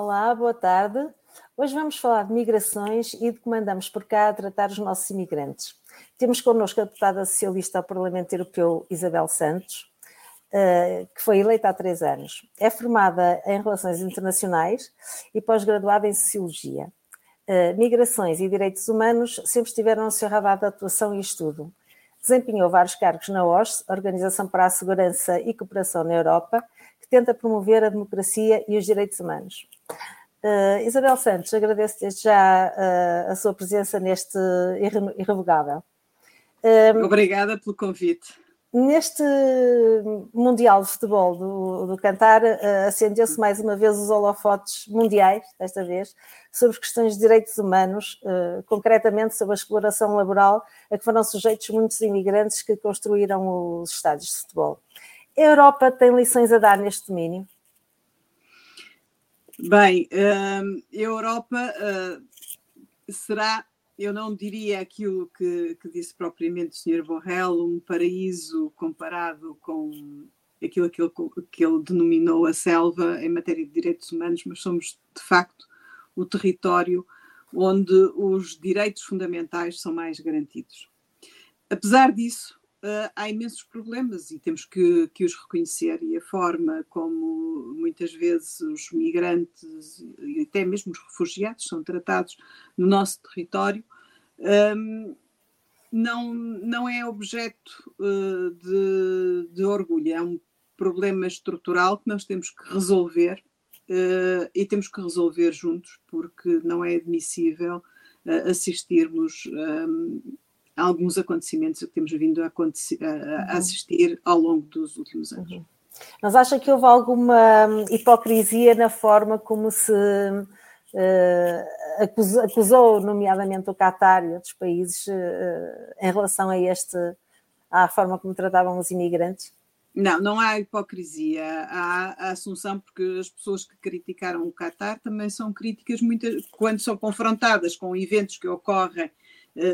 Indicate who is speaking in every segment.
Speaker 1: Olá, boa tarde. Hoje vamos falar de migrações e de como andamos por cá a tratar os nossos imigrantes. Temos connosco a deputada socialista ao Parlamento Europeu, Isabel Santos, eh, que foi eleita há três anos. É formada em Relações Internacionais e pós-graduada em Sociologia. Eh, migrações e Direitos Humanos sempre estiveram no seu radar de atuação e estudo. Desempenhou vários cargos na OSCE, Organização para a Segurança e Cooperação na Europa, que tenta promover a democracia e os direitos humanos. Uh, Isabel Santos, agradeço desde já uh, a sua presença neste irrevogável.
Speaker 2: Uh, Obrigada pelo convite.
Speaker 1: Neste Mundial de Futebol do, do Cantar, acendeu-se mais uma vez os holofotes mundiais, desta vez, sobre questões de direitos humanos, concretamente sobre a exploração laboral a que foram sujeitos muitos imigrantes que construíram os estádios de futebol. A Europa tem lições a dar neste domínio?
Speaker 2: Bem, hum, a Europa uh, será, eu não diria aquilo que, que, disse propriamente o Sr. Borrell, um paraíso comparado com aquilo que ele denominou a selva em matéria de direitos humanos, mas somos de facto o território onde os direitos fundamentais são mais garantidos. Apesar disso, uh, há imensos problemas e temos que, que, os reconhecer. E a forma como muitas vezes os migrantes e até mesmo os refugiados são tratados no nosso território um, não, não é objeto uh, de, de orgulho, é um problema estrutural que nós temos que resolver uh, e temos que resolver juntos, porque não é admissível assistirmos alguns acontecimentos que temos vindo a, a, uhum. assistir ao longo dos últimos anos. Uhum.
Speaker 1: Mas acha que houve alguma hum, hipocrisia na forma como se uh, acusou, acusou, nomeadamente o Qatar e outros países, uh, em relação a este, à forma como tratavam os imigrantes?
Speaker 2: Não, não há hipocrisia. Há a assunção, porque as pessoas que criticaram o Qatar também são críticas, muitas, quando são confrontadas com eventos que ocorrem eh,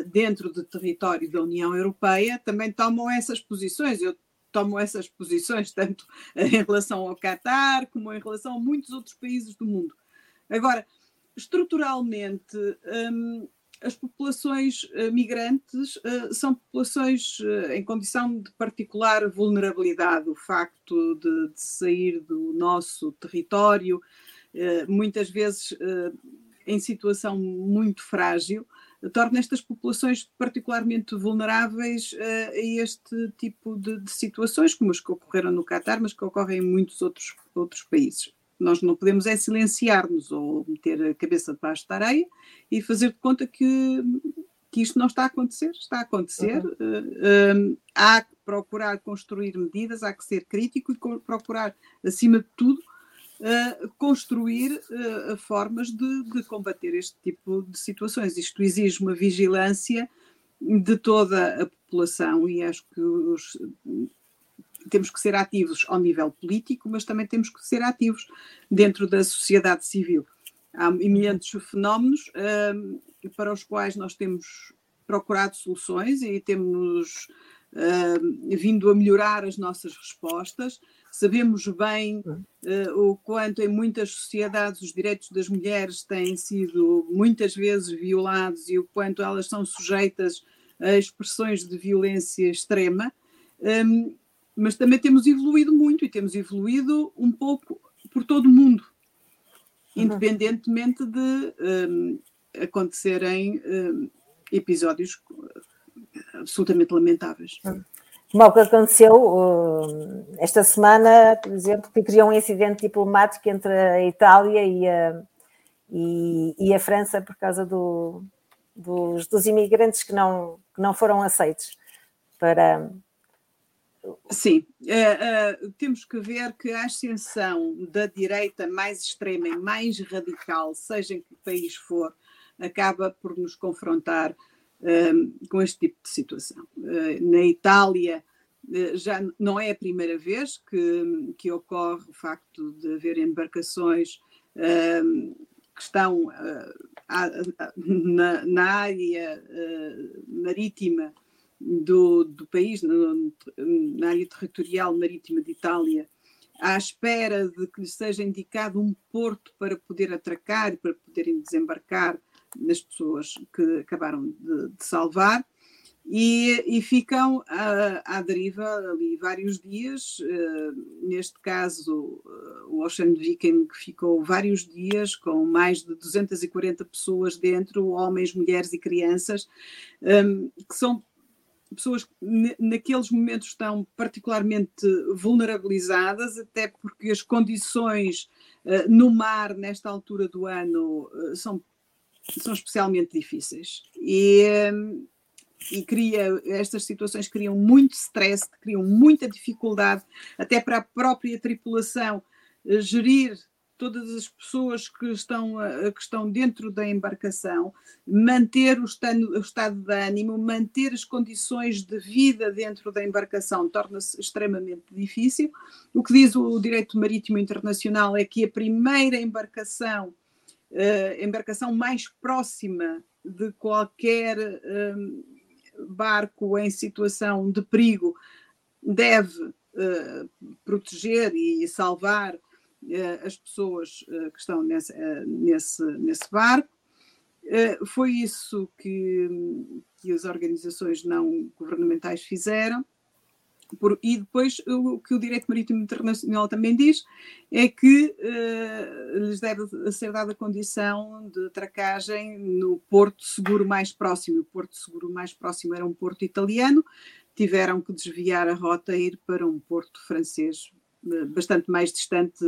Speaker 2: dentro do território da União Europeia também tomam essas posições. Eu tomo essas posições tanto em relação ao Catar como em relação a muitos outros países do mundo. Agora, estruturalmente, hum, as populações uh, migrantes uh, são populações uh, em condição de particular vulnerabilidade. O facto de, de sair do nosso território, muitas vezes em situação muito frágil, torna estas populações particularmente vulneráveis uh, a este tipo de, de, situações, como as que ocorreram no Catar, mas que ocorrem em muitos outros, outros países. Nós não podemos é silenciar-nos ou meter a cabeça debaixo da areia e fazer de conta que, que isto não está a acontecer. Está a acontecer. Uhum. Uh, há que procurar construir medidas, há que ser crítico e procurar, acima de tudo, uh, construir uh, formas de, de, combater este tipo de situações. Isto exige uma vigilância de toda a população e acho que os, temos que ser ativos ao nível político, mas também temos que ser ativos dentro da sociedade civil. Há imensos fenómenos uh, para os quais nós temos procurado soluções e temos uh, vindo a melhorar as nossas respostas. Sabemos bem uh, o quanto em muitas sociedades os direitos das mulheres têm sido muitas vezes violados e o quanto elas são sujeitas a expressões de violência extrema. Um, mas também temos evoluído muito e temos evoluído um pouco por todo o mundo, uhum. independentemente de um, acontecerem um, episódios absolutamente lamentáveis.
Speaker 1: Como o que aconteceu uh, esta semana, por exemplo, que criou um incidente diplomático entre a Itália e a, e, e a França por causa do, dos, dos, imigrantes que não, que não foram aceitos para.
Speaker 2: Sim, uh, uh, temos que ver que a ascensão da direita mais extrema e mais radical, seja em que país for, acaba por nos confrontar com este tipo de situação. Uh, na Itália, uh, já não é a primeira vez que, que ocorre o facto de haver embarcações que estão uh, na, na, área marítima do, do país, no, na área territorial marítima de Itália, à espera de que lhe seja indicado um porto para poder atracar para poderem desembarcar nas pessoas que acabaram de, de salvar. E, e, ficam à, à, deriva ali vários dias. Uh, neste caso, uh, o Ocean Viking ficou vários dias com mais de 240 pessoas dentro, homens, mulheres e crianças, ehm, que são pessoas que naqueles momentos estão particularmente vulnerabilizadas, até porque as condições uh, no mar nesta altura do ano são, são especialmente difíceis. E, um, e cria, estas situações criam muito stress, criam muita dificuldade, até para a própria tripulação uh, gerir todas as pessoas que estão, que estão dentro da embarcação, manter o estado, o estado de ânimo, manter as condições de vida dentro da embarcação torna-se extremamente difícil. O que diz o direito marítimo internacional é que a primeira embarcação, a embarcação mais próxima de qualquer um, barco em situação de perigo deve uh, proteger e salvar eh, as pessoas eh, que estão nesse, eh, nesse, nesse barco. Foi isso que, que as organizações não governamentais fizeram. Por, e depois o que o direito marítimo internacional também diz é que uh, lhes deve ser dada a condição de atracagem no porto seguro mais próximo. O porto seguro mais próximo era um porto italiano, tiveram que desviar a rota e ir para um porto francês bastante mais distante,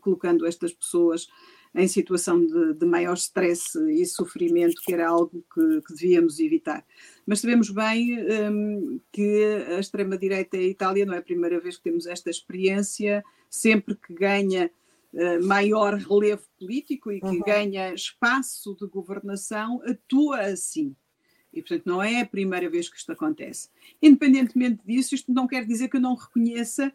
Speaker 2: colocando estas pessoas em situação de, de maior stress e sofrimento, que era algo que, que devíamos evitar. Mas sabemos bem um, que a extrema-direita em Itália não é a primeira vez que temos esta experiência, sempre que ganha uh, maior relevo político e que uhum. ganha espaço de governação, atua assim. E, portanto, não é a primeira vez que isto acontece. Independentemente disso, isto não quer dizer que eu não reconheça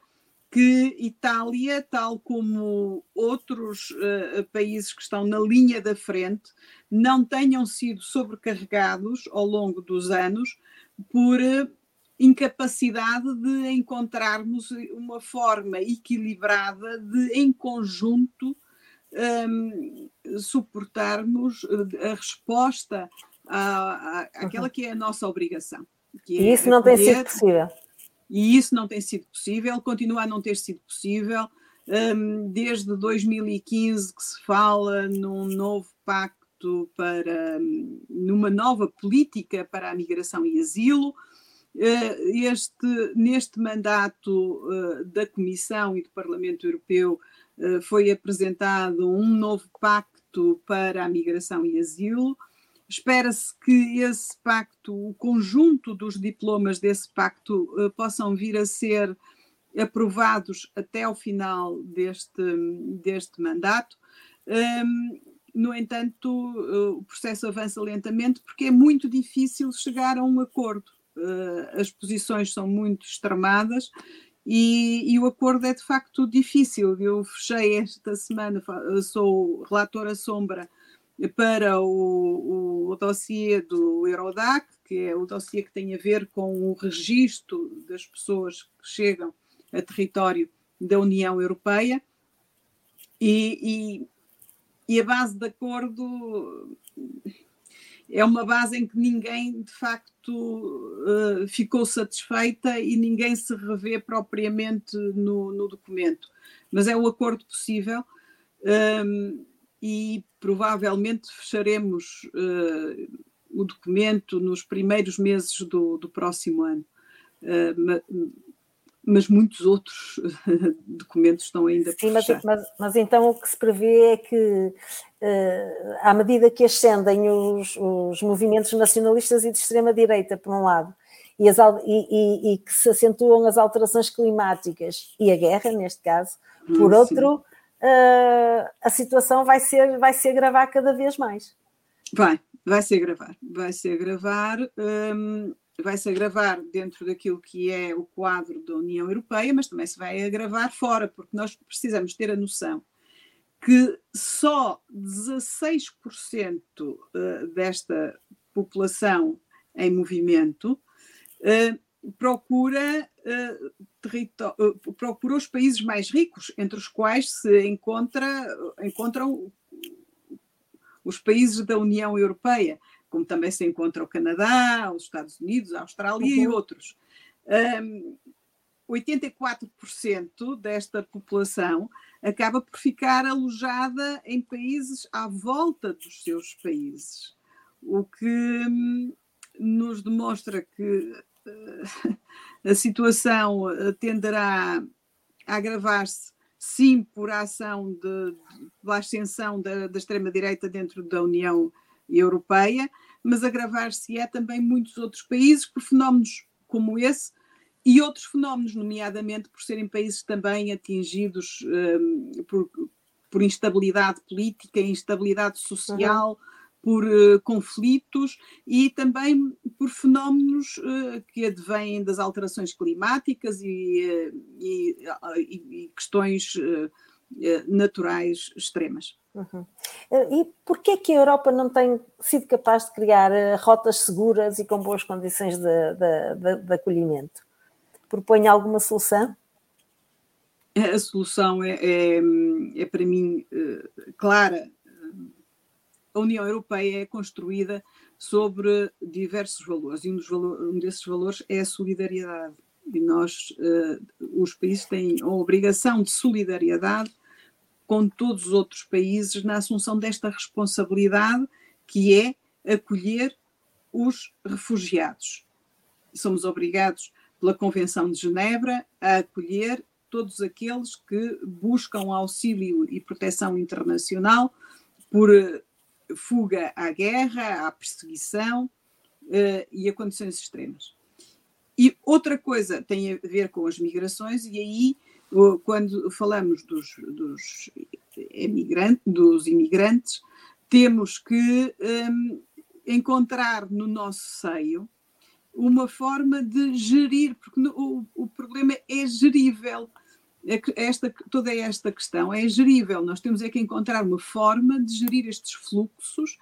Speaker 2: que Itália, tal como outros uh, países que estão na linha da frente, não tenham sido sobrecarregados ao longo dos anos por uh, incapacidade de encontrarmos uma forma equilibrada de, em conjunto, um, ehm, suportarmos eh, a resposta à, à, àquela uhum. que é a nossa obrigação.
Speaker 1: e é isso não tem sido possível
Speaker 2: e isso não tem sido possível, continua a não ter sido possível. Um, desde 2015 que se fala num novo pacto para numa nova política para a migração e asilo. Uh, este, neste mandato uh, da Comissão e do Parlamento Europeu uh, foi apresentado um novo pacto para a migração e asilo, Espera-se que esse pacto, o conjunto dos diplomas desse pacto, uh, possam vir a ser aprovados até ao final deste, deste mandato. No entanto, uh, o processo avança lentamente porque é muito difícil chegar a um acordo. Uh, as posições são muito extremadas e, e, o acordo é de facto difícil. Eu fechei esta semana, sou relatora sombra para o, o dossiê do Eurodac, que é o dossiê que tem a ver com o registro das pessoas que chegam a território da União Europeia. E, e, e a base de acordo é uma base em que ninguém de facto uh, ficou satisfeita e ninguém se revê propriamente no, no documento. Mas é o acordo possível. Um, e provavelmente fecharemos uh, o documento nos primeiros meses do, do próximo ano. Uh, mas muitos outros documentos estão ainda
Speaker 1: por Sim, mas, mas, então o que se prevê é que, uh, à medida que ascendem os, os movimentos nacionalistas e de extrema-direita, por um lado, e, as, e, e, e, que se acentuam as alterações climáticas e a guerra, neste caso, por outro, uh, a situação vai ser, vai se agravar cada vez mais.
Speaker 2: Vai, vai se agravar, vai se agravar, um, vai se agravar dentro daquilo que é o quadro da União Europeia, mas também se vai agravar fora, porque nós precisamos ter a noção que só 16% desta população em movimento procura, uh, procura os países mais ricos, entre os quais se encontra, encontram os países da União Europeia, como também se encontra o Canadá, os Estados Unidos, a Austrália uhum. e outros. Um, 84% desta população acaba por ficar alojada em países à volta dos seus países, o que hum, nos demonstra que a situação eh, tenderá a agravar-se, sim, por ação de, de, ascensão da, da extrema-direita dentro da União Europeia, mas agravar-se-é também muitos outros países por fenómenos como esse e outros fenómenos, nomeadamente por serem países também atingidos um, por, por, instabilidade política, instabilidade social, uhum. Por uh, conflitos e também por fenómenos uh, que advêm das alterações climáticas e, uh, e, e questões naturais extremas.
Speaker 1: Uhum. E porquê que a Europa não tem sido capaz de criar rotas seguras e com boas condições de, de, de, de acolhimento? propõe alguma solução?
Speaker 2: A solução é, é, é para mim clara. A União Europeia é construída sobre diversos valores e um, um desses valores é a solidariedade. E nós, uh, os países, têm a obrigação de solidariedade com todos os outros países na assunção desta responsabilidade que é acolher os refugiados. Somos obrigados pela Convenção de Genebra a acolher todos aqueles que buscam auxílio e proteção internacional por eh, fuga à guerra, à perseguição uh, e a condições extremas. E outra coisa tem a ver com as migrações, e aí, quando falamos dos, dos, emigrantes, dos imigrantes, temos que um, encontrar no nosso seio uma forma de gerir, porque o, o problema é gerível. É esta, toda esta questão é gerível. Nós temos é que encontrar uma forma de gerir estes fluxos,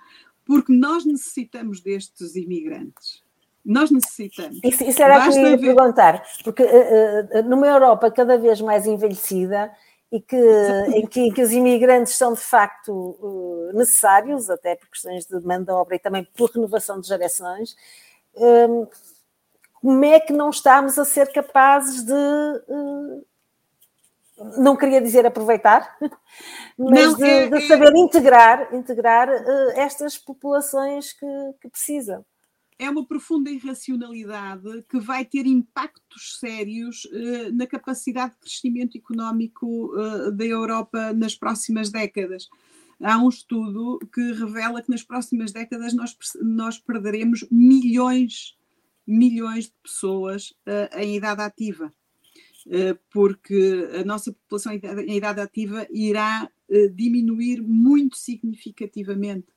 Speaker 2: porque nós necessitamos destes imigrantes. Nós necessitamos.
Speaker 1: Isso, isso era o que eu ia ver... perguntar, porque uh, uh, numa Europa cada vez mais envelhecida e que, em, que, em que os imigrantes são de facto uh, necessários, até por questões de demanda de obra e também por renovação de gerações, como é que não estamos a ser capazes de. Não queria dizer aproveitar, mas não, de, de, saber integrar, integrar uh, estas populações que, que precisam.
Speaker 2: É uma profunda irracionalidade que vai ter impactos sérios uh, na capacidade de crescimento económico uh, da Europa nas próximas décadas. Há um estudo que revela que nas próximas décadas nós, nós perderemos milhões, milhões de pessoas em idade ativa, porque a nossa população em idade ativa irá uh, diminuir muito significativamente,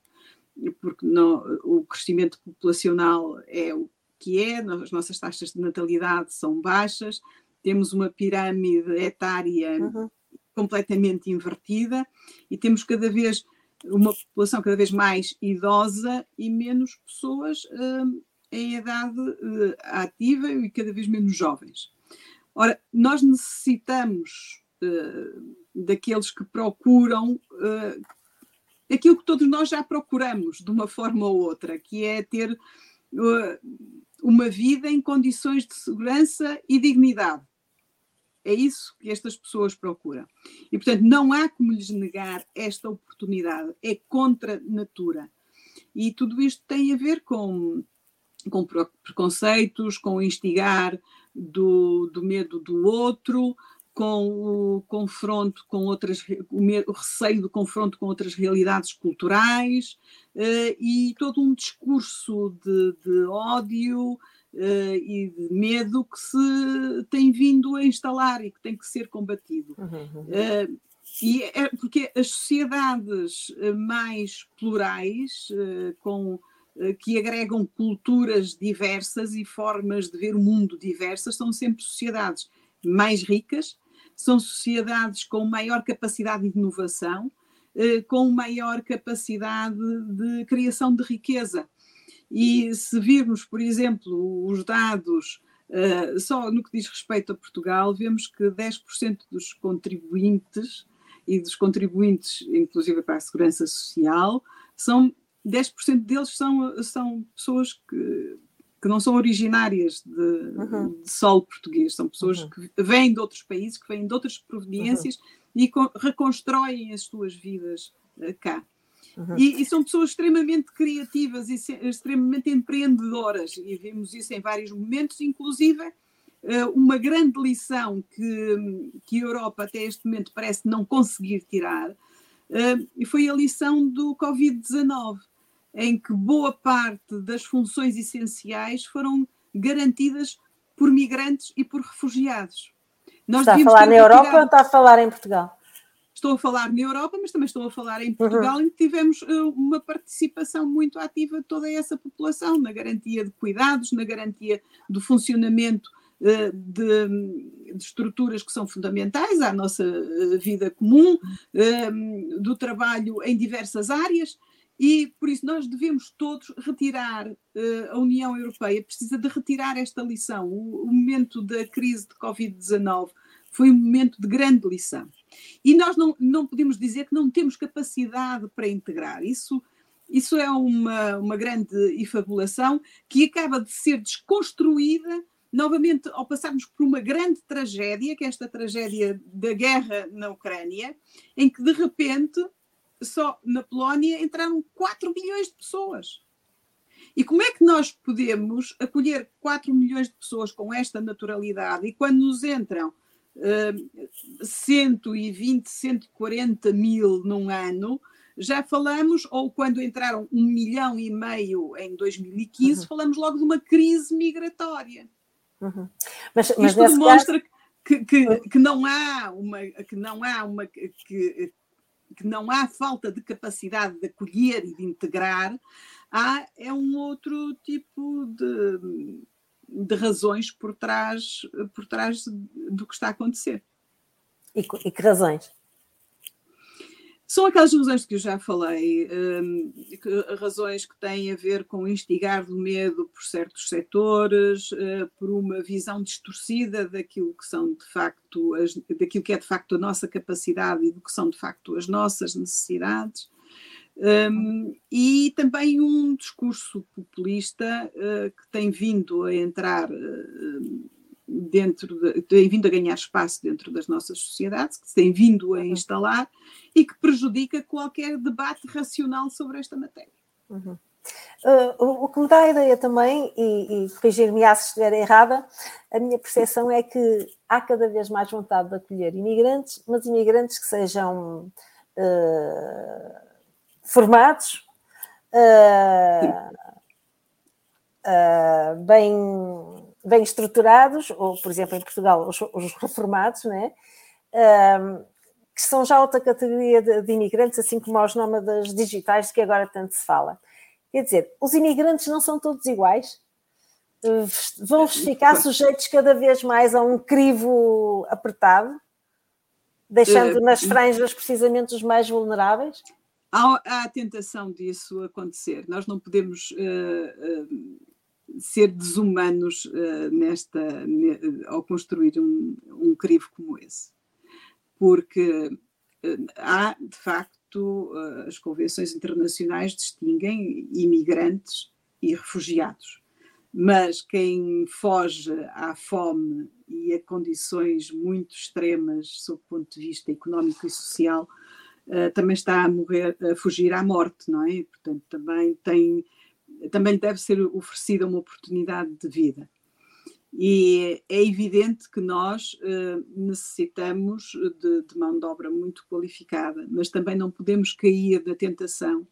Speaker 2: porque não, o crescimento populacional é o que é, as nossas taxas de natalidade são baixas, temos uma pirâmide etária uhum completamente invertida e temos cada vez uma população cada vez mais idosa e menos pessoas uh, em idade uh, ativa e cada vez menos jovens. Ora, nós necessitamos uh, daqueles que procuram aquilo que todos nós já procuramos de uma forma ou outra, que é ter uma vida em condições de segurança e dignidade. É isso que estas pessoas procuram. E, portanto, não há como lhes negar esta oportunidade. É contra natura. E tudo isto tem a ver com, com preconceitos, com o instigar do, do medo do outro, com o confronto com outras, o, receio do confronto com outras realidades culturais uh, e todo um discurso de, de ódio, uh, e de medo que se tem vindo a instalar e que tem que ser combatido. Uhum. Uh, e é porque as sociedades eh, mais plurais, com, que agregam culturas diversas e formas de ver o mundo diversas, são sempre sociedades mais ricas, são sociedades com maior capacidade de inovação, com maior capacidade de criação de riqueza. E se virmos, por exemplo, os dados Uh, só no que diz respeito a Portugal, vemos que 10% dos contribuintes e dos contribuintes, inclusive para a segurança social, são 10% deles são, são pessoas que, que não são originárias de, uhum. de solo português, são pessoas uhum. que vêm de outros países, que vêm de outras proveniências uhum. e reconstroem as suas vidas uh, cá. Uhum. E, e, são pessoas extremamente criativas e se, extremamente empreendedoras, e vimos isso em vários momentos, inclusive uh, uma grande lição que, que a Europa até este momento parece não conseguir tirar, uh, foi a lição do Covid-19, em que boa parte das funções essenciais foram garantidas por migrantes e por refugiados.
Speaker 1: Nós está a falar na Europa ou está a falar em Portugal?
Speaker 2: Estou a falar na Europa, mas também estou a falar em Portugal, uhum. em que tivemos uh, uma participação muito ativa de toda essa população, na garantia de cuidados, na garantia do funcionamento uh, de, de, estruturas que são fundamentais à nossa uh, vida comum, do trabalho em diversas áreas. E por isso nós devemos todos retirar, a União Europeia precisa de retirar esta lição. O, o momento da crise de Covid-19 foi um momento de grande lição. E nós não, não podemos dizer que não temos capacidade para integrar. Isso, isso é uma, uma grande efabulação que acaba de ser desconstruída novamente ao passarmos por uma grande tragédia, que é esta tragédia da guerra na Ucrânia, em que de repente só na Polónia entraram 4 milhões de pessoas. E como é que nós podemos acolher 4 milhões de pessoas com esta naturalidade e quando nos entram 120, 140 mil num ano, já falamos, ou quando entraram um milhão e meio em 2015, uhum. falamos logo de uma crise migratória. Uhum. Mas, mas Isto demonstra caso... que, que, que, não há uma que não há uma que, que não há falta de capacidade de acolher e de integrar, há é um outro tipo de de razões por trás, por trás do que está a acontecer.
Speaker 1: E, e que razões?
Speaker 2: São aquelas razões que eu já falei, um, que, razões que têm a ver com instigar do medo por certos setores, uh, por uma visão distorcida daquilo que são de facto, as, daquilo que é de facto a nossa capacidade e do que são de facto as nossas necessidades. Um, e também um discurso populista uh, que tem vindo a entrar uh, dentro, de, tem vindo a ganhar espaço dentro das nossas sociedades, que se tem vindo a uhum. instalar e que prejudica qualquer debate racional sobre esta matéria.
Speaker 1: Uhum. Uh, o que me dá a ideia também, e, e corrigir-me se estiver errada, a minha percepção é que há cada vez mais vontade de acolher imigrantes, mas imigrantes que sejam uh, formados, uh, uh, bem, bem estruturados, ou, por exemplo, em Portugal, os, os reformados, né? Uh, que são já outra categoria de, de, imigrantes, assim como os nómadas digitais de que agora tanto se fala. Quer dizer, os imigrantes não são todos iguais, vão ficar sujeitos cada vez mais a um crivo apertado, deixando nas franjas precisamente os mais vulneráveis?
Speaker 2: há, há a tentação disso acontecer. Nós não podemos uh, uh, ser desumanos uh, nesta, ao construir um, um crivo como esse, porque há, de facto, as convenções internacionais distinguem imigrantes e refugiados. Mas quem foge à fome e a condições muito extremas sob o ponto de vista económico e social uh, também está a morrer, a fugir à morte, não é? Portanto, também tem, também lhe deve ser oferecida uma oportunidade de vida. E é evidente que nós uh, necessitamos de, de, mão de obra muito qualificada, mas também não podemos cair na tentação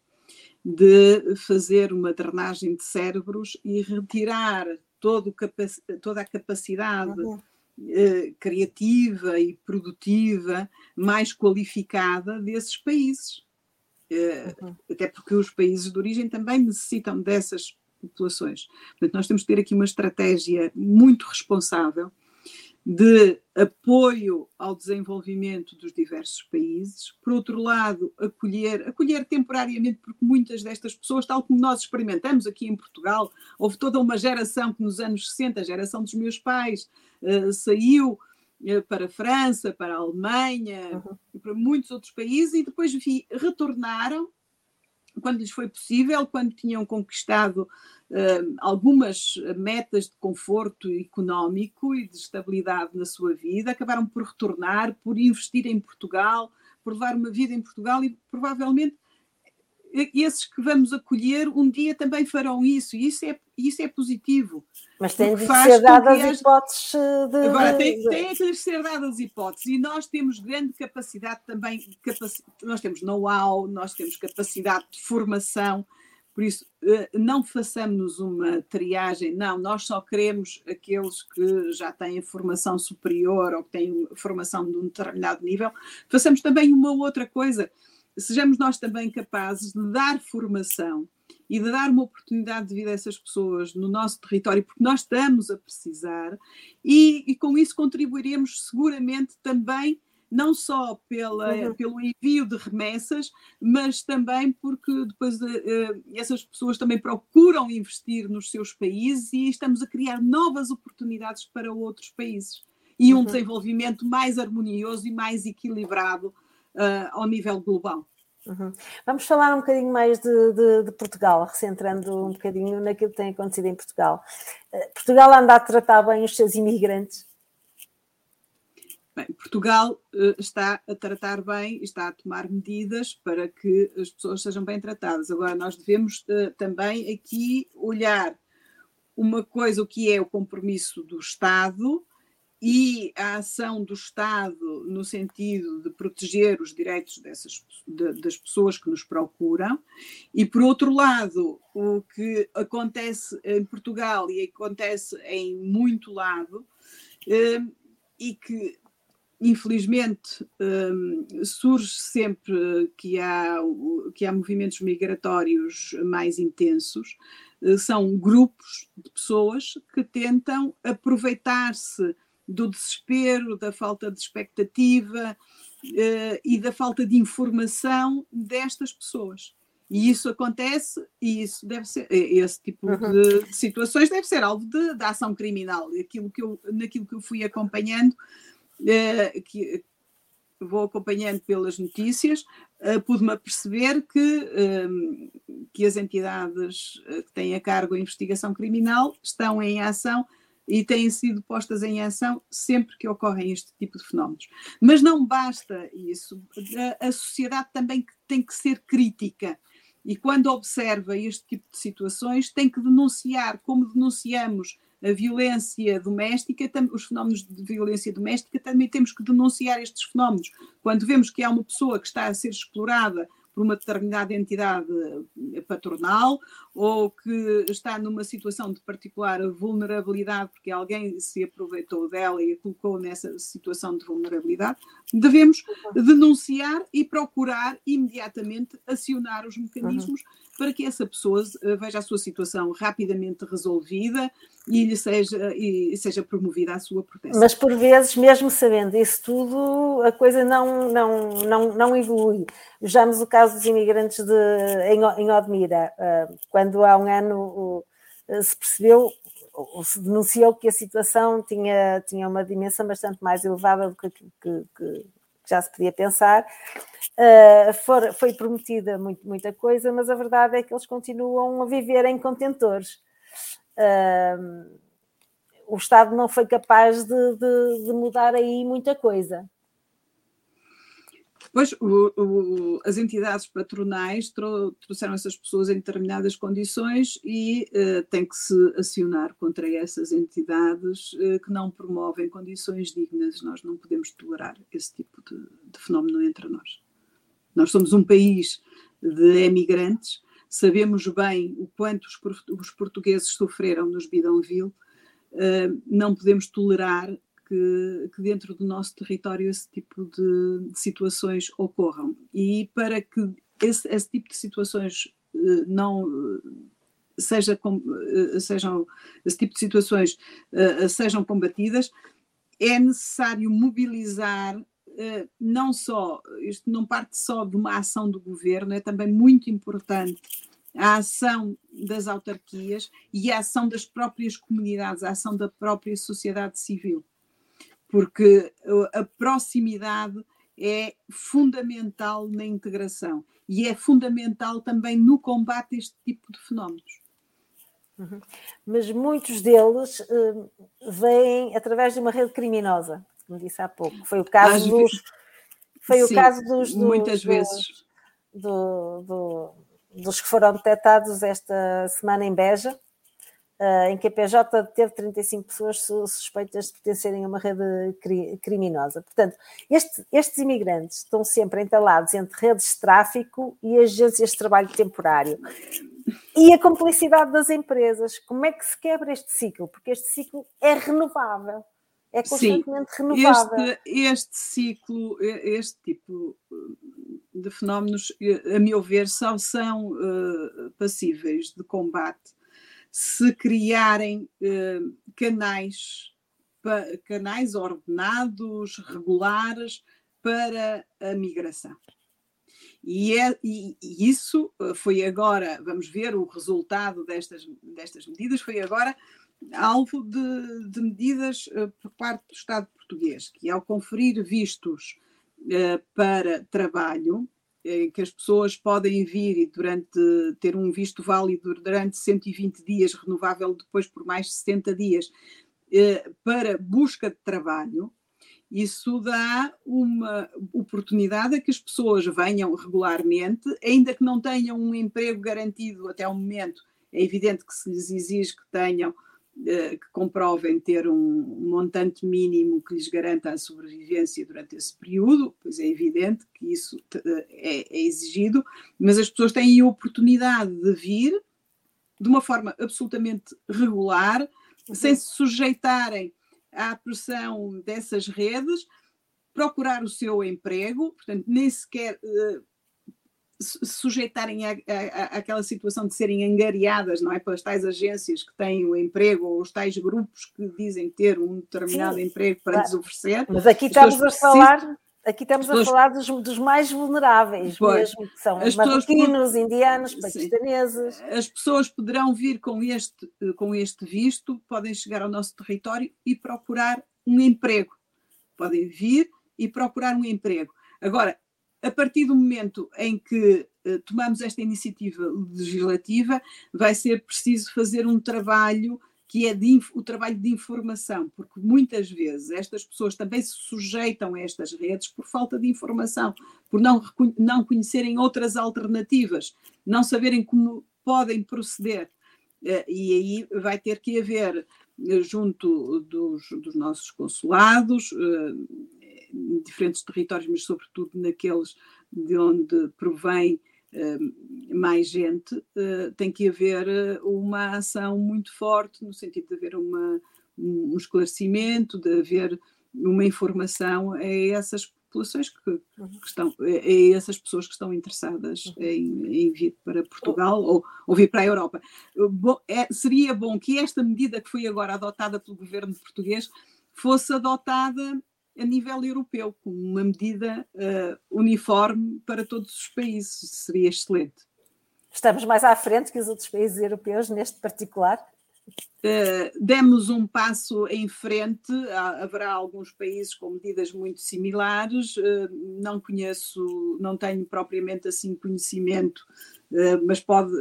Speaker 2: de fazer uma drenagem de cérebros e retirar toda a capacidade uhum. Eh, criativa e produtiva mais qualificada desses países. Eh, uhum. Até porque os países de origem também necessitam dessas populações. Portanto, nós temos que ter aqui uma estratégia muito responsável de apoio ao desenvolvimento dos diversos países, por outro lado, acolher, acolher temporariamente, porque muitas destas pessoas, tal como nós experimentamos aqui em Portugal, houve toda uma geração que nos anos 60, a geração dos meus pais, uh, saiu para a França, para a Alemanha uhum. e para muitos outros países e depois vi, retornaram quando lhes foi possível, quando tinham conquistado uh, algumas metas de conforto económico e de estabilidade na sua vida, acabaram por retornar, por investir em Portugal, por levar uma vida em Portugal e provavelmente esses que vamos acolher um dia também farão isso, e isso é, isso é positivo.
Speaker 1: Mas tem de ser dadas as hipóteses de.
Speaker 2: Agora, tem que lhes ser dadas hipóteses, e nós temos grande capacidade também, capac... nós temos know-how, nós temos capacidade de formação, por isso, eh, não façamos uma triagem, não, nós só queremos aqueles que já têm formação superior ou que têm formação de um determinado nível. Façamos também uma outra coisa sejamos nós também capazes de dar formação e de dar uma oportunidade de vida a essas pessoas no nosso território, porque nós estamos a precisar, e, e com isso contribuiremos seguramente também não só pela, uhum. pelo envio de remessas, mas também porque depois uh, essas pessoas também procuram investir nos seus países e estamos a criar novas oportunidades para outros países e um uhum. desenvolvimento mais harmonioso e mais equilibrado uh, ao nível global.
Speaker 1: Uhum. Vamos falar um bocadinho mais de, de, de, Portugal, recentrando um bocadinho naquilo que tem acontecido em Portugal. Uh, Portugal anda a tratar bem os seus imigrantes?
Speaker 2: Bem, Portugal uh, está a tratar bem, está a tomar medidas para que as pessoas sejam bem tratadas. Agora, nós devemos também aqui olhar uma coisa, o que é o compromisso do Estado, e a ação do Estado no sentido de proteger os direitos dessas, de, das pessoas que nos procuram, e por outro lado, o que acontece em Portugal e acontece em muito lado, eh, e que infelizmente eh, surge sempre que há, que há movimentos migratórios mais intensos, eh, são grupos de pessoas que tentam aproveitar-se do desespero, da falta de expectativa uh, e da falta de informação destas pessoas. E isso acontece, e isso deve ser, eh, esse tipo uhum. de, situações deve ser alvo de, de, ação criminal. Aquilo que eu, naquilo que eu fui acompanhando, uh, que vou acompanhando pelas notícias, uh, pude-me aperceber que, que as entidades que têm a cargo a investigação criminal estão em ação e têm sido postas em ação sempre que ocorrem este tipo de fenómenos. Mas não basta isso, a, a sociedade também tem que ser crítica. E quando observa este tipo de situações, tem que denunciar, como denunciamos a violência doméstica, os fenómenos de violência doméstica, também temos que denunciar estes fenómenos. Quando vemos que há uma pessoa que está a ser explorada por uma determinada entidade patronal ou que está numa situação de particular vulnerabilidade porque alguém se aproveitou dela e a colocou nessa situação de vulnerabilidade, devemos denunciar e procurar imediatamente acionar os mecanismos uhum. para que essa pessoa eh, veja a sua situação rapidamente resolvida e lhe seja, e seja promovida a sua proteção.
Speaker 1: Mas por vezes, mesmo sabendo isso tudo, a coisa não, não, não, não evolui. Vejamos o caso dos imigrantes de, em, em Odmira, uh, quando há um ano uh, se percebeu, ou se denunciou que a situação tinha, tinha uma dimensão bastante mais elevada do que, que, que já se podia pensar. Uh, for, foi prometida muito, muita coisa, mas a verdade é que eles continuam a viver em contentores uh, o Estado não foi capaz de, de, de mudar aí muita coisa.
Speaker 2: Pois, o, o, as entidades patronais trouxeram essas pessoas em determinadas condições e uh, tem que se acionar contra essas entidades uh, que não promovem condições dignas. Nós não podemos tolerar esse tipo de, de fenómeno entre nós. Nós somos um país de emigrantes sabemos bem o quanto os, os portugueses sofreram nos bidonville, uh, não podemos tolerar que, que, dentro do nosso território esse tipo de, de situações ocorram. E para que esse, esse tipo de situações uh, não seja, uh, sejam esse tipo de situações sejam combatidas, é necessário mobilizar não só, isto não parte só de uma ação do governo, é também muito importante a ação das autarquias e a ação das próprias comunidades, a ação da própria sociedade civil, porque a proximidade é fundamental na integração e é fundamental também no combate a este tipo de fenómenos.
Speaker 1: Uhum. Mas muitos deles uh, vêm através de uma rede criminosa, como disse há pouco. Foi o caso Às dos. Foi sim, o caso dos, dos
Speaker 2: muitas dos, vezes.
Speaker 1: Do, do, dos que foram detectados esta semana em Beja, uh, em que a PJ teve 35 pessoas suspeitas de pertencerem a uma rede cri criminosa. Portanto, este, estes imigrantes estão sempre entalados entre redes de tráfico e agências de trabalho temporário. E a complicidade das empresas. Como é que se quebra este ciclo? Porque este ciclo é renovável. É constantemente Sim, renovável.
Speaker 2: Este, este ciclo, este tipo de fenómenos, a meu ver, só são uh, passíveis de combate se criarem uh, canais, canais ordenados, regulares para a migração. E, é, e, e, isso eh, foi agora, vamos ver o resultado destas, destas medidas, foi agora alvo de, de medidas uh, por parte do Estado português, que ao conferir vistos uh, para trabalho, que as pessoas podem vir e durante ter um visto válido durante 120 dias, renovável depois por mais 60 dias, para busca de trabalho, isso dá uma oportunidade a que as pessoas venham regularmente, ainda que não tenham um emprego garantido até o momento. É evidente que se lhes exige que tenham, eh, que comprovem ter um montante mínimo que lhes garanta a sobrevivência durante esse período, pois é evidente que isso é, é exigido, mas as pessoas têm a oportunidade de vir de uma forma absolutamente regular, uhum. sem se sujeitarem à pressão dessas redes, procurar o seu emprego, portanto, nem sequer uh, sujeitarem àquela situação de serem angariadas, não é? Pelas tais agências que têm o emprego ou os tais grupos que dizem ter um determinado Sim, emprego para lhes oferecer.
Speaker 1: Mas aqui estamos a falar Aqui estamos a falar dos, dos mais vulneráveis pois, mesmo, que são os marroquinos, indianos, paquistaneses.
Speaker 2: As pessoas poderão vir com este, com este visto, podem chegar ao nosso território e procurar um emprego. Podem vir e procurar um emprego. Agora, a partir do momento em que uh, tomamos esta iniciativa legislativa, vai ser preciso fazer um trabalho que é de, o trabalho de informação, porque muitas vezes estas pessoas também se sujeitam a estas redes por falta de informação, por não, não conhecerem outras alternativas, não saberem como podem proceder. Eh, e aí vai ter que haver, eh, junto dos, dos nossos consulados, eh, em diferentes territórios, mas sobretudo naqueles de onde provém mais gente, uh, tem que haver eh, uma ação muito forte, no sentido de haver uma, um esclarecimento, de haver uma informação a essas populações que, uhum. que estão, a essas pessoas que estão interessadas uhum. em, em, vir para Portugal ou, ou, vir para a Europa. Bom, é, seria bom que esta medida que foi agora adotada pelo governo português fosse adotada a nível europeu, como uma medida uh, uniforme para todos os países. Seria excelente.
Speaker 1: Estamos mais à frente que os outros países europeus neste particular?
Speaker 2: Uh, demos um passo em frente, há, haverá alguns países com medidas muito similares, uh, não conheço, não tenho propriamente assim conhecimento, uh, mas pode,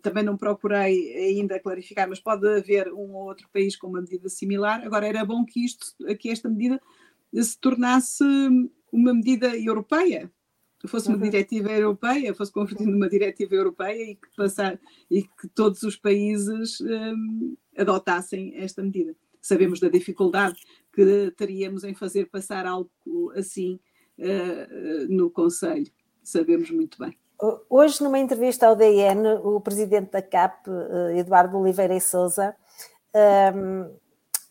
Speaker 2: também não procurei ainda clarificar, mas pode haver um ou outro país com uma medida similar. Agora, era bom que, isto, que esta medida se tornasse uma medida europeia, fosse uma uhum. diretiva europeia, fosse convertida numa diretiva europeia e que, passar, e que todos os países um, adotassem esta medida. Sabemos da dificuldade que teríamos em fazer passar algo assim uh, no Conselho, sabemos muito bem.
Speaker 1: Hoje, numa entrevista ao DN, o presidente da CAP, eh, Eduardo Oliveira e Souza, um,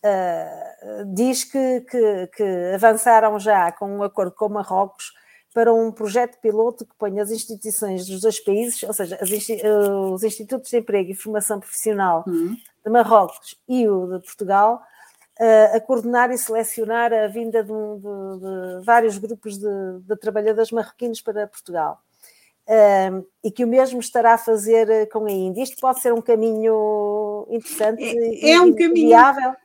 Speaker 1: uh, diz que, que, que, avançaram já com um acordo com Marrocos para um projeto piloto que ponha as instituições dos dois países, ou seja, os institutos de emprego e formação profissional uhum. de Marrocos e o de Portugal, a coordenar e selecionar a vinda de, de, de vários grupos de, de, trabalhadores marroquinos para Portugal. Um, e que o mesmo estará a fazer com a Índia. Isto pode ser um caminho interessante
Speaker 2: é, é um caminho viável.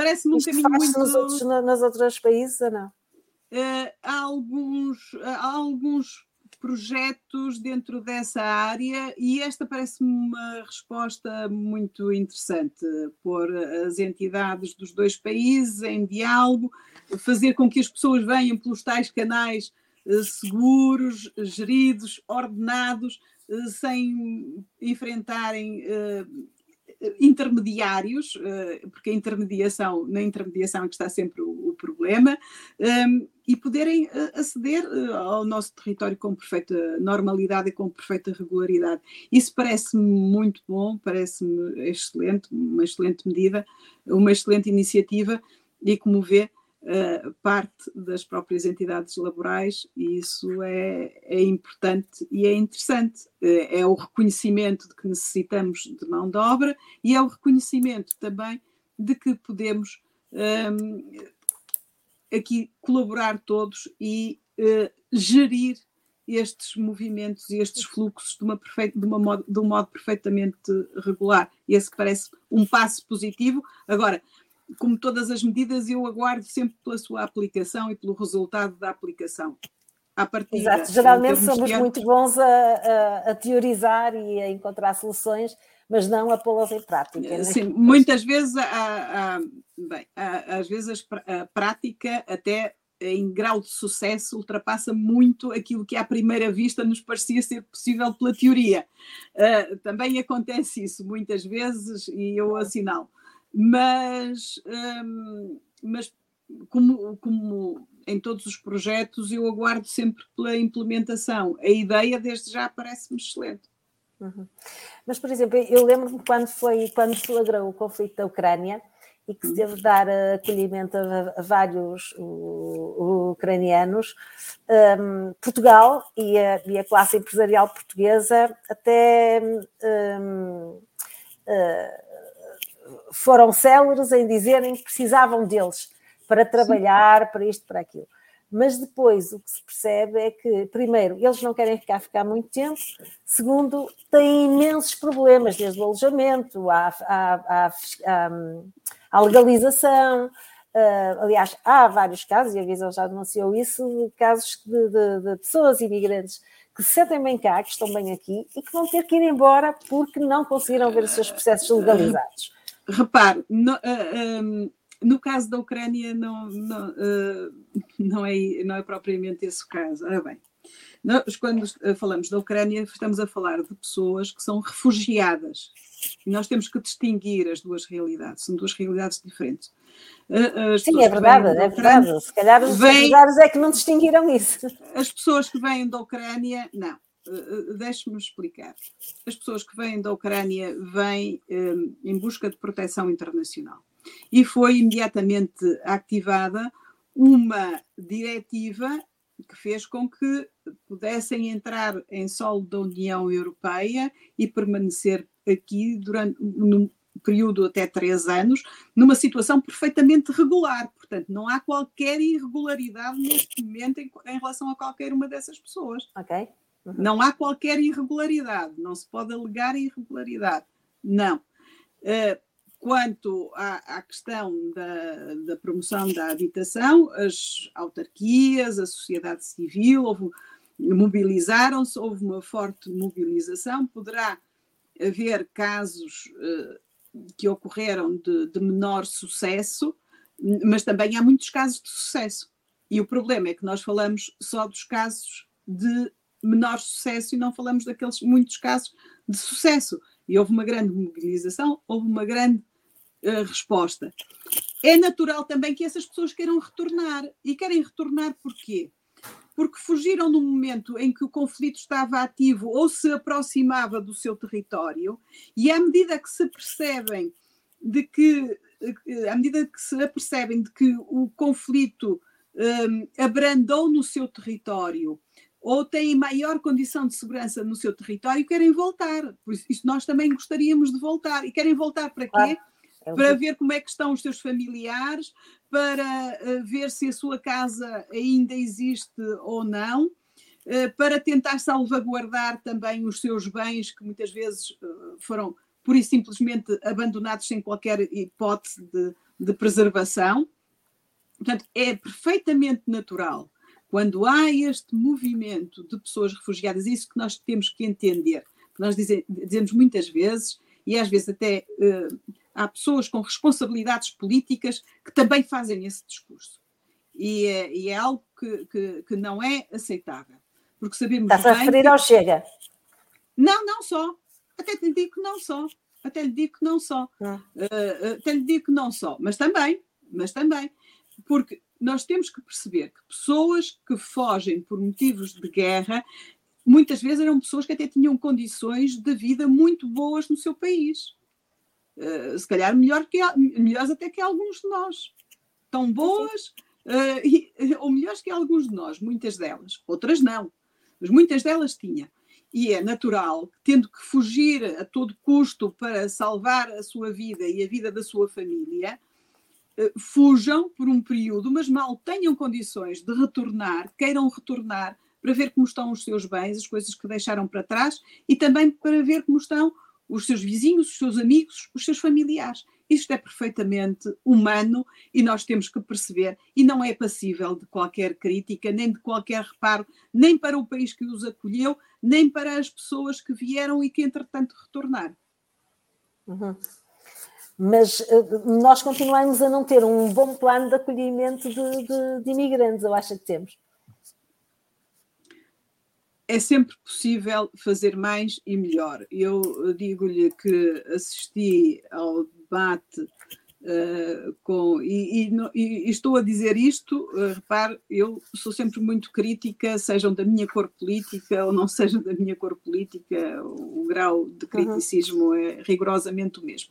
Speaker 2: Parece-me um caminho muito...
Speaker 1: Nos outros, países ou não?
Speaker 2: Uh, há, alguns, há alguns projetos dentro dessa área e esta parece-me uma resposta muito interessante, pôr as entidades dos dois países em diálogo, fazer com que as pessoas venham pelos tais canais eh, seguros, geridos, ordenados, eh, sem enfrentarem intermediários, porque a intermediação, na intermediação é que está sempre o, problema, e poderem eh, aceder eh, ao nosso território com perfeita normalidade e com perfeita regularidade. Isso parece-me muito bom, parece-me excelente, uma excelente medida, uma excelente iniciativa e, como vê, eh, parte das próprias entidades laborais e isso é, é importante e é interessante. É o reconhecimento de que necessitamos de mão de obra e é o reconhecimento também de que podemos um, aqui colaborar todos e uh, gerir estes movimentos e estes fluxos de, uma perfeita, de, uma modo, de um modo perfeitamente regular. Esse parece um passo positivo. Agora, como todas as medidas, eu aguardo sempre pela sua aplicação e pelo resultado da aplicação.
Speaker 1: À partida, Exato, geralmente somos muito bons a, a, a, teorizar e a encontrar soluções, mas não a pô-las em prática. Né?
Speaker 2: Sim, muitas vezes, há, bem, às vezes a prática até em grau de sucesso ultrapassa muito aquilo que à primeira vista nos parecia ser possível pela teoria. Uh, também acontece isso muitas vezes e eu assinalo. Mas, um, mas como, como em todos os projetos, eu aguardo sempre pela implementação. A ideia desde já parece-me excelente.
Speaker 1: Uhum. Mas, por exemplo, eu lembro-me quando foi quando flagrou o conflito da Ucrânia e que se teve de dar acolhimento a, a vários o, ucranianos, um, Portugal e a, e a, classe empresarial portuguesa até um, uh, foram céleres em dizerem que precisavam deles para trabalhar, Sim. para isto, para aquilo mas depois o que se percebe é que, primeiro, eles não querem ficar, ficar muito tempo, segundo, têm imensos problemas, desde o alojamento à, à, à, à legalização. Uh, aliás, há vários casos, e a Visão já denunciou isso, de casos de, de, de, pessoas imigrantes que se sentem bem cá, que estão bem aqui e que vão ter que ir embora porque não conseguiram ver os seus processos legalizados.
Speaker 2: Repare, no, uh, um no caso da Ucrânia, não, não, uh, não, é, não é propriamente esse o caso. Ora bem, nós, quando eh, falamos da Ucrânia, estamos a falar de pessoas que são refugiadas. E nós temos que distinguir as duas realidades, são duas realidades diferentes.
Speaker 1: As Sim, é verdade, é verdade. Se calhar os vêm, é que não distinguiram isso.
Speaker 2: As pessoas que vêm da Ucrânia, não. Deixe-me explicar. As pessoas que vêm da Ucrânia vêm um, em busca de proteção internacional e foi imediatamente ativada uma diretiva que fez com que pudessem entrar em solo da União Europeia e permanecer aqui durante um período até três anos, numa situação perfeitamente regular. Portanto, não há qualquer irregularidade neste momento em, em relação a qualquer uma dessas pessoas.
Speaker 1: Ok.
Speaker 2: Uhum. Não há qualquer irregularidade, não se pode alegar irregularidade. Não. Uh, Quanto à, à questão da, da, promoção da habitação, as autarquias, a sociedade civil mobilizaram-se, houve uma forte mobilização. Poderá haver casos uh, que ocorreram de, de menor sucesso, mas também há muitos casos de sucesso. E o problema é que nós falamos só dos casos de menor sucesso e não falamos daqueles muitos casos de sucesso. E houve uma grande mobilização, houve uma grande resposta. É natural também que essas pessoas queiram retornar. E querem retornar porquê? Porque fugiram no momento em que o conflito estava ativo ou se aproximava do seu território, e à medida que se percebem de que, à medida que se apercebem de que o conflito um, abrandou no seu território ou têm maior condição de segurança no seu território, querem voltar. Por isso, nós também gostaríamos de voltar. E querem voltar para quê? é para ver como é que estão os seus familiares, para uh, ver se a sua casa ainda existe ou não, uh, para tentar salvaguardar também os seus bens, que muitas vezes uh, foram pura e simplesmente abandonados sem qualquer hipótese de, de preservação. Portanto, é perfeitamente natural quando há este movimento de pessoas refugiadas, isso que nós temos que entender. Nós dizemos muitas vezes, e às vezes até uh, há pessoas com responsabilidades políticas que também fazem esse discurso. E é, e é algo que, que, que, não é aceitável. Porque sabemos.
Speaker 1: Está a referir ao Chega?
Speaker 2: Não, não só. Até lhe digo que não só. Até lhe digo que não só. Uh, até lhe digo que não só. Mas também. Mas também. Porque nós temos que perceber que pessoas que fogem por motivos de guerra muitas vezes eram pessoas que até tinham condições de vida muito boas no seu país. Uh, se calhar melhor que, melhores até que alguns de nós. Tão boas, uh, e, ou melhores que alguns de nós, muitas delas. Outras não, mas muitas delas tinha. E é natural, tendo que fugir a todo custo para salvar a sua vida e a vida da sua família, fujam por um período, mas mal tenham condições de retornar, queiram retornar para ver como estão os seus bens, as coisas que deixaram para trás e também para ver como estão os seus vizinhos, os seus amigos, os seus familiares. Isto é perfeitamente humano e nós temos que perceber, e não é passível de qualquer crítica, nem de qualquer reparo, nem para o país que os acolheu, nem para as pessoas que vieram e que, entretanto, retornaram.
Speaker 1: Uhum. Mas uh, nós continuamos a não ter um bom plano de acolhimento de, de, de imigrantes, eu acho que temos
Speaker 2: é sempre possível fazer mais e melhor. Eu digo-lhe que assisti ao debate uh, com. E, e, e, estou a dizer isto, uh, repare, eu sou sempre muito crítica, sejam da minha cor política ou não sejam da minha cor política, o, o grau de criticismo uhum. é rigorosamente o mesmo.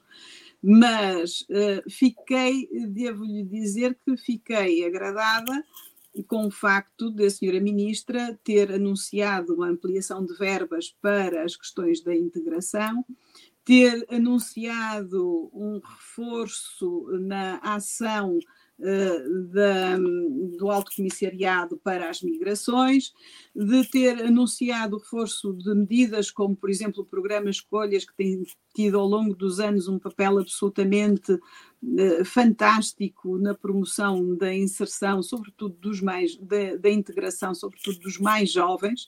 Speaker 2: Mas uh, fiquei, devo-lhe dizer que fiquei agradada com o facto da senhora ministra ter anunciado uma ampliação de verbas para as questões da integração, ter anunciado um reforço na ação da, do Alto Comissariado para as Migrações, de ter anunciado o reforço de medidas como, por exemplo, o programa Escolhas, que tem tido ao longo dos anos um papel absolutamente uh, fantástico na promoção da inserção, sobretudo dos mais, da, da integração, sobretudo dos mais jovens.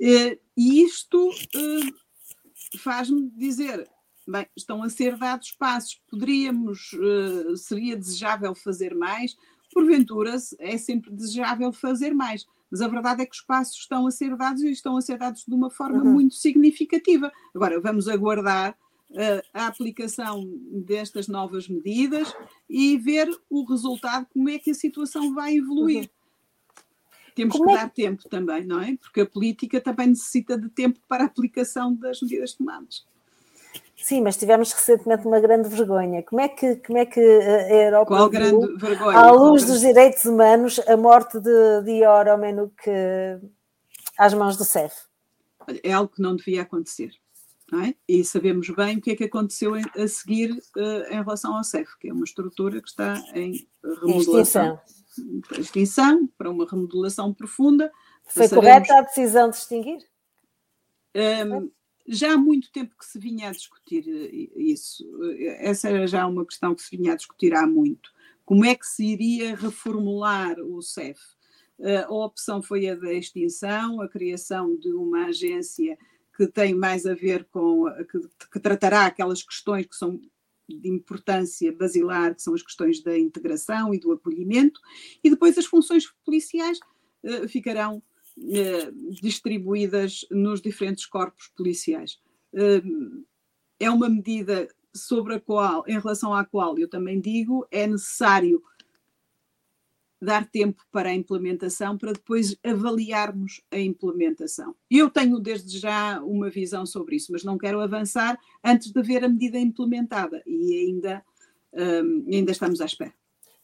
Speaker 2: Uh, e isto faz-me dizer, bem, estão a ser dados passos, poderíamos, uh, seria desejável fazer mais, porventura é sempre desejável fazer mais, mas a verdade é que os passos estão a ser dados e estão a ser dados de uma forma uhum. muito significativa. Agora, vamos aguardar uh, a aplicação destas novas medidas e ver o resultado, como é que a situação vai evoluir. Uhum. Temos como que é dar tempo também, não é? Porque a política também necessita de tempo para a aplicação das medidas tomadas.
Speaker 1: Sim, mas tivemos recentemente uma grande vergonha. Como é que, como é que a Europa.
Speaker 2: Qual grande vergonha?
Speaker 1: À luz dos direitos humanos, a morte de Dior Omenuk às mãos do CEF?
Speaker 2: É algo que não devia acontecer. Não é? E sabemos bem o que é que aconteceu a seguir uh, em relação ao CEF, que é uma estrutura que está em remodelação. Extinção. Extinção, para uma remodelação profunda.
Speaker 1: Foi correta a decisão de extinguir?
Speaker 2: Um, já há muito tempo que se vinha a discutir eh, isso. Essa era já uma questão que se vinha a discutir há muito. Como é que se iria reformular o CEF? Eh, a opção foi a da extinção, a criação de uma agência que tem mais a ver com, que, que tratará aquelas questões que são de importância basilar, que são as questões da integração e do acolhimento, e depois as funções policiais ficarão eh, distribuídas nos diferentes corpos policiais. Eh, é uma medida sobre a qual, em relação à qual eu também digo, é necessário dar tempo para a implementação, para depois avaliarmos a implementação. Eu tenho desde já uma visão sobre isso, mas não quero avançar antes de ver a medida implementada e ainda, um, ainda estamos à espera.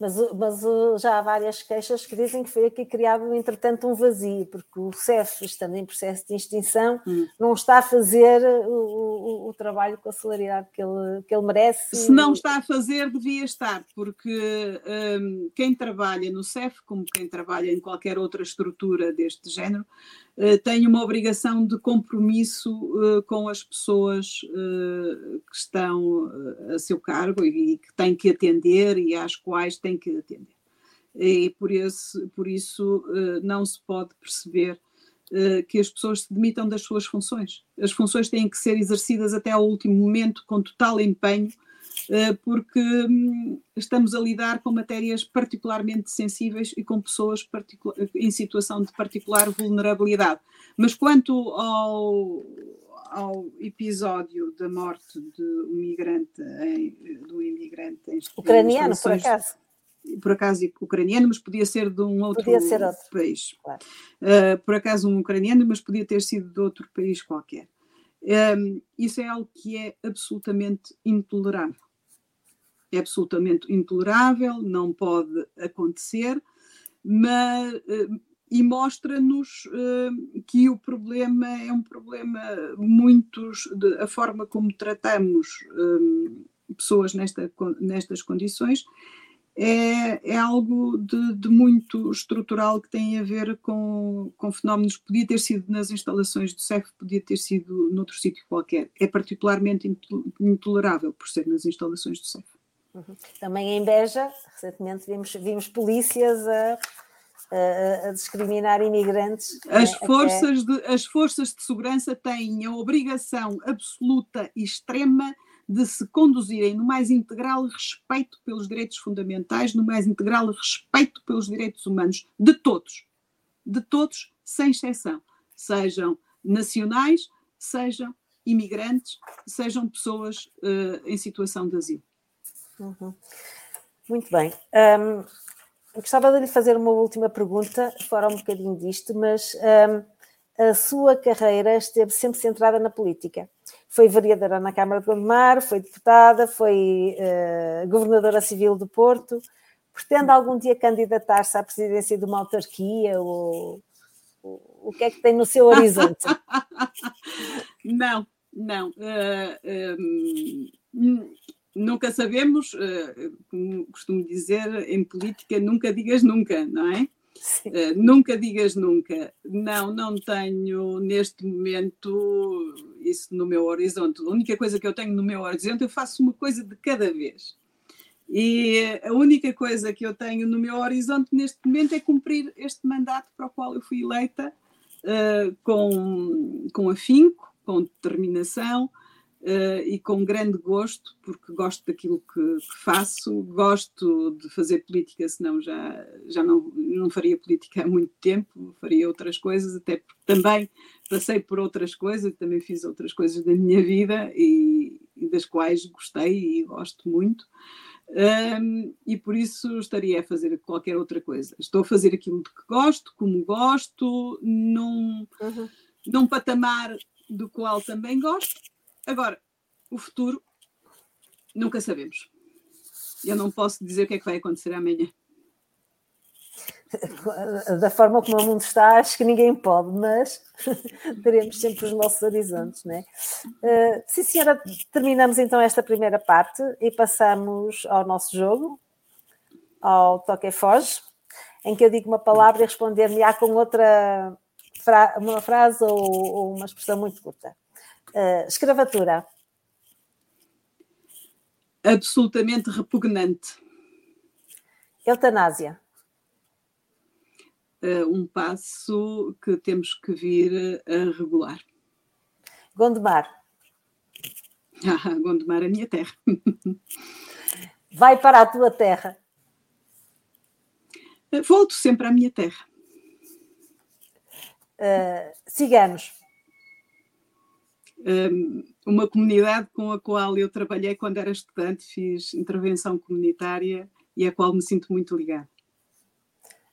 Speaker 1: Mas, mas já há várias queixas que dizem que foi aqui criado, entretanto, um vazio, porque o CEF, estando em processo de extinção, hum. não está a fazer o, o, o, trabalho com a celeridade que ele, que ele merece.
Speaker 2: Se não está a fazer, devia estar, porque um, quem trabalha no CEF, como quem trabalha em qualquer outra estrutura deste género, tem uma obrigação de compromisso uh, com as pessoas uh, que estão a seu cargo e, que têm que atender e às quais têm que atender. E por, esse, por isso eh, não se pode perceber eh, que as pessoas se demitam das suas funções. As funções têm que ser exercidas até ao último momento com total empenho, eh, porque hum, estamos a lidar com matérias particularmente sensíveis e com pessoas em situação de particular vulnerabilidade. Mas quanto ao, ao episódio da morte de um migrante, em, do imigrante em
Speaker 1: ucraniano, por acaso
Speaker 2: por acaso ucraniano, mas podia ser de um outro,
Speaker 1: outro.
Speaker 2: país. Claro. Uh, por acaso um ucraniano, mas podia ter sido de outro país qualquer. Um, isso é algo que é absolutamente intolerável. É absolutamente intolerável, não pode acontecer, mas, uh, e mostra-nos uh, que o problema é um problema muito. De, a forma como tratamos pessoas nesta, nestas condições é, é algo de, de, muito estrutural que tem a ver com, com fenómenos. Podia ter sido nas instalações do CEF, podia ter sido noutro sítio qualquer. É particularmente intolerável por ser nas instalações do CEF.
Speaker 1: Uhum. Também em Beja, recentemente vimos, vimos polícias a, a, a discriminar imigrantes.
Speaker 2: As, né, forças até... de, as forças de segurança têm a obrigação absoluta e extrema de se conduzirem no mais integral respeito pelos direitos fundamentais, no mais integral respeito pelos direitos humanos de todos, de todos, sem exceção, sejam nacionais, sejam imigrantes, sejam pessoas uh, em situação de asilo.
Speaker 1: Uhum. Muito bem. Um, gostava de lhe fazer uma última pergunta, fora um bocadinho disto, mas um, a sua carreira esteve sempre centrada na política. Foi vereadora na Câmara de Gondomar, foi deputada, foi uh, governadora civil do Porto. Pretende algum dia candidatar-se à presidência de uma autarquia? Ou, o que é que tem no seu horizonte?
Speaker 2: não, não. Uh, uh, nunca sabemos, como costumo dizer, em política, nunca digas nunca, não é? Uh, nunca digas nunca. Não, não tenho neste momento isso no meu horizonte. A única coisa que eu tenho no meu horizonte, eu faço uma coisa de cada vez. E a única coisa que eu tenho no meu horizonte neste momento é cumprir este mandato para o qual eu fui eleita uh, com, com afinco, com determinação, uh, e com grande gosto, porque gosto daquilo que, que, faço, gosto de fazer política, senão já, já não, não faria política há muito tempo, faria outras coisas, até porque também passei por outras coisas, também fiz outras coisas da minha vida e, e das quais gostei e gosto muito. Um, e por isso estaria a fazer qualquer outra coisa. Estou a fazer aquilo de que gosto, como gosto, num, uhum. num patamar do qual também gosto, Agora, o futuro nunca sabemos. Eu não posso dizer o que é que vai acontecer amanhã.
Speaker 1: Da forma como o mundo está, acho que ninguém pode, mas teremos sempre os nossos horizontes, não é? Uh, sim, senhora, terminamos então esta primeira parte e passamos ao nosso jogo, ao Toque e Foge, em que eu digo uma palavra e responder-me-á com outra fra uma frase ou, ou uma expressão muito curta. Uh, escravatura.
Speaker 2: Absolutamente repugnante.
Speaker 1: Eutanásia.
Speaker 2: Uh, um passo que temos que vir a regular.
Speaker 1: Gondomar.
Speaker 2: Ah, Gondomar a minha terra.
Speaker 1: Vai para a tua terra.
Speaker 2: Volto sempre à minha terra.
Speaker 1: Uh, ciganos
Speaker 2: uma comunidade com a qual eu trabalhei quando era estudante, fiz intervenção comunitária e a qual me sinto muito ligada.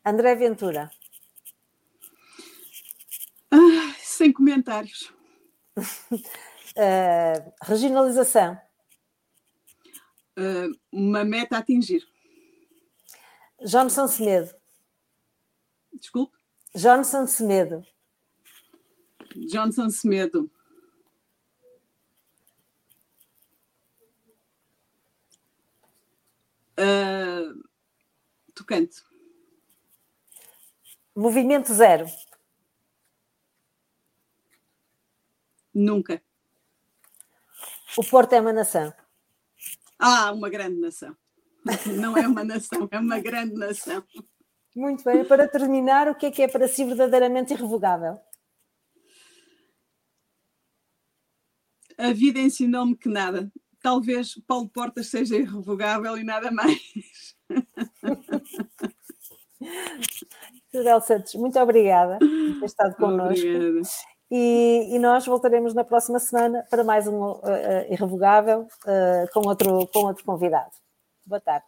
Speaker 1: André Ventura.
Speaker 2: Ah, sem comentários.
Speaker 1: uh, regionalização.
Speaker 2: Uh, uma meta a atingir.
Speaker 1: Johnson Semedo.
Speaker 2: Desculpe?
Speaker 1: Johnson Semedo.
Speaker 2: Johnson Semedo. Uh, tocante.
Speaker 1: Movimento zero.
Speaker 2: Nunca.
Speaker 1: O Porto é uma nação.
Speaker 2: Ah, uma grande nação. Não é uma nação, é uma grande nação.
Speaker 1: Muito bem. Para terminar, o que é que é para si verdadeiramente irrevogável?
Speaker 2: A vida ensinou-me que nada. Talvez Paulo Portas seja irrevogável e nada mais.
Speaker 1: Isabel Santos, muito obrigada por ter estado connosco. E, e, nós voltaremos na próxima semana para mais um uh, Irrevogável uh, com, outro, com outro convidado. Boa tarde.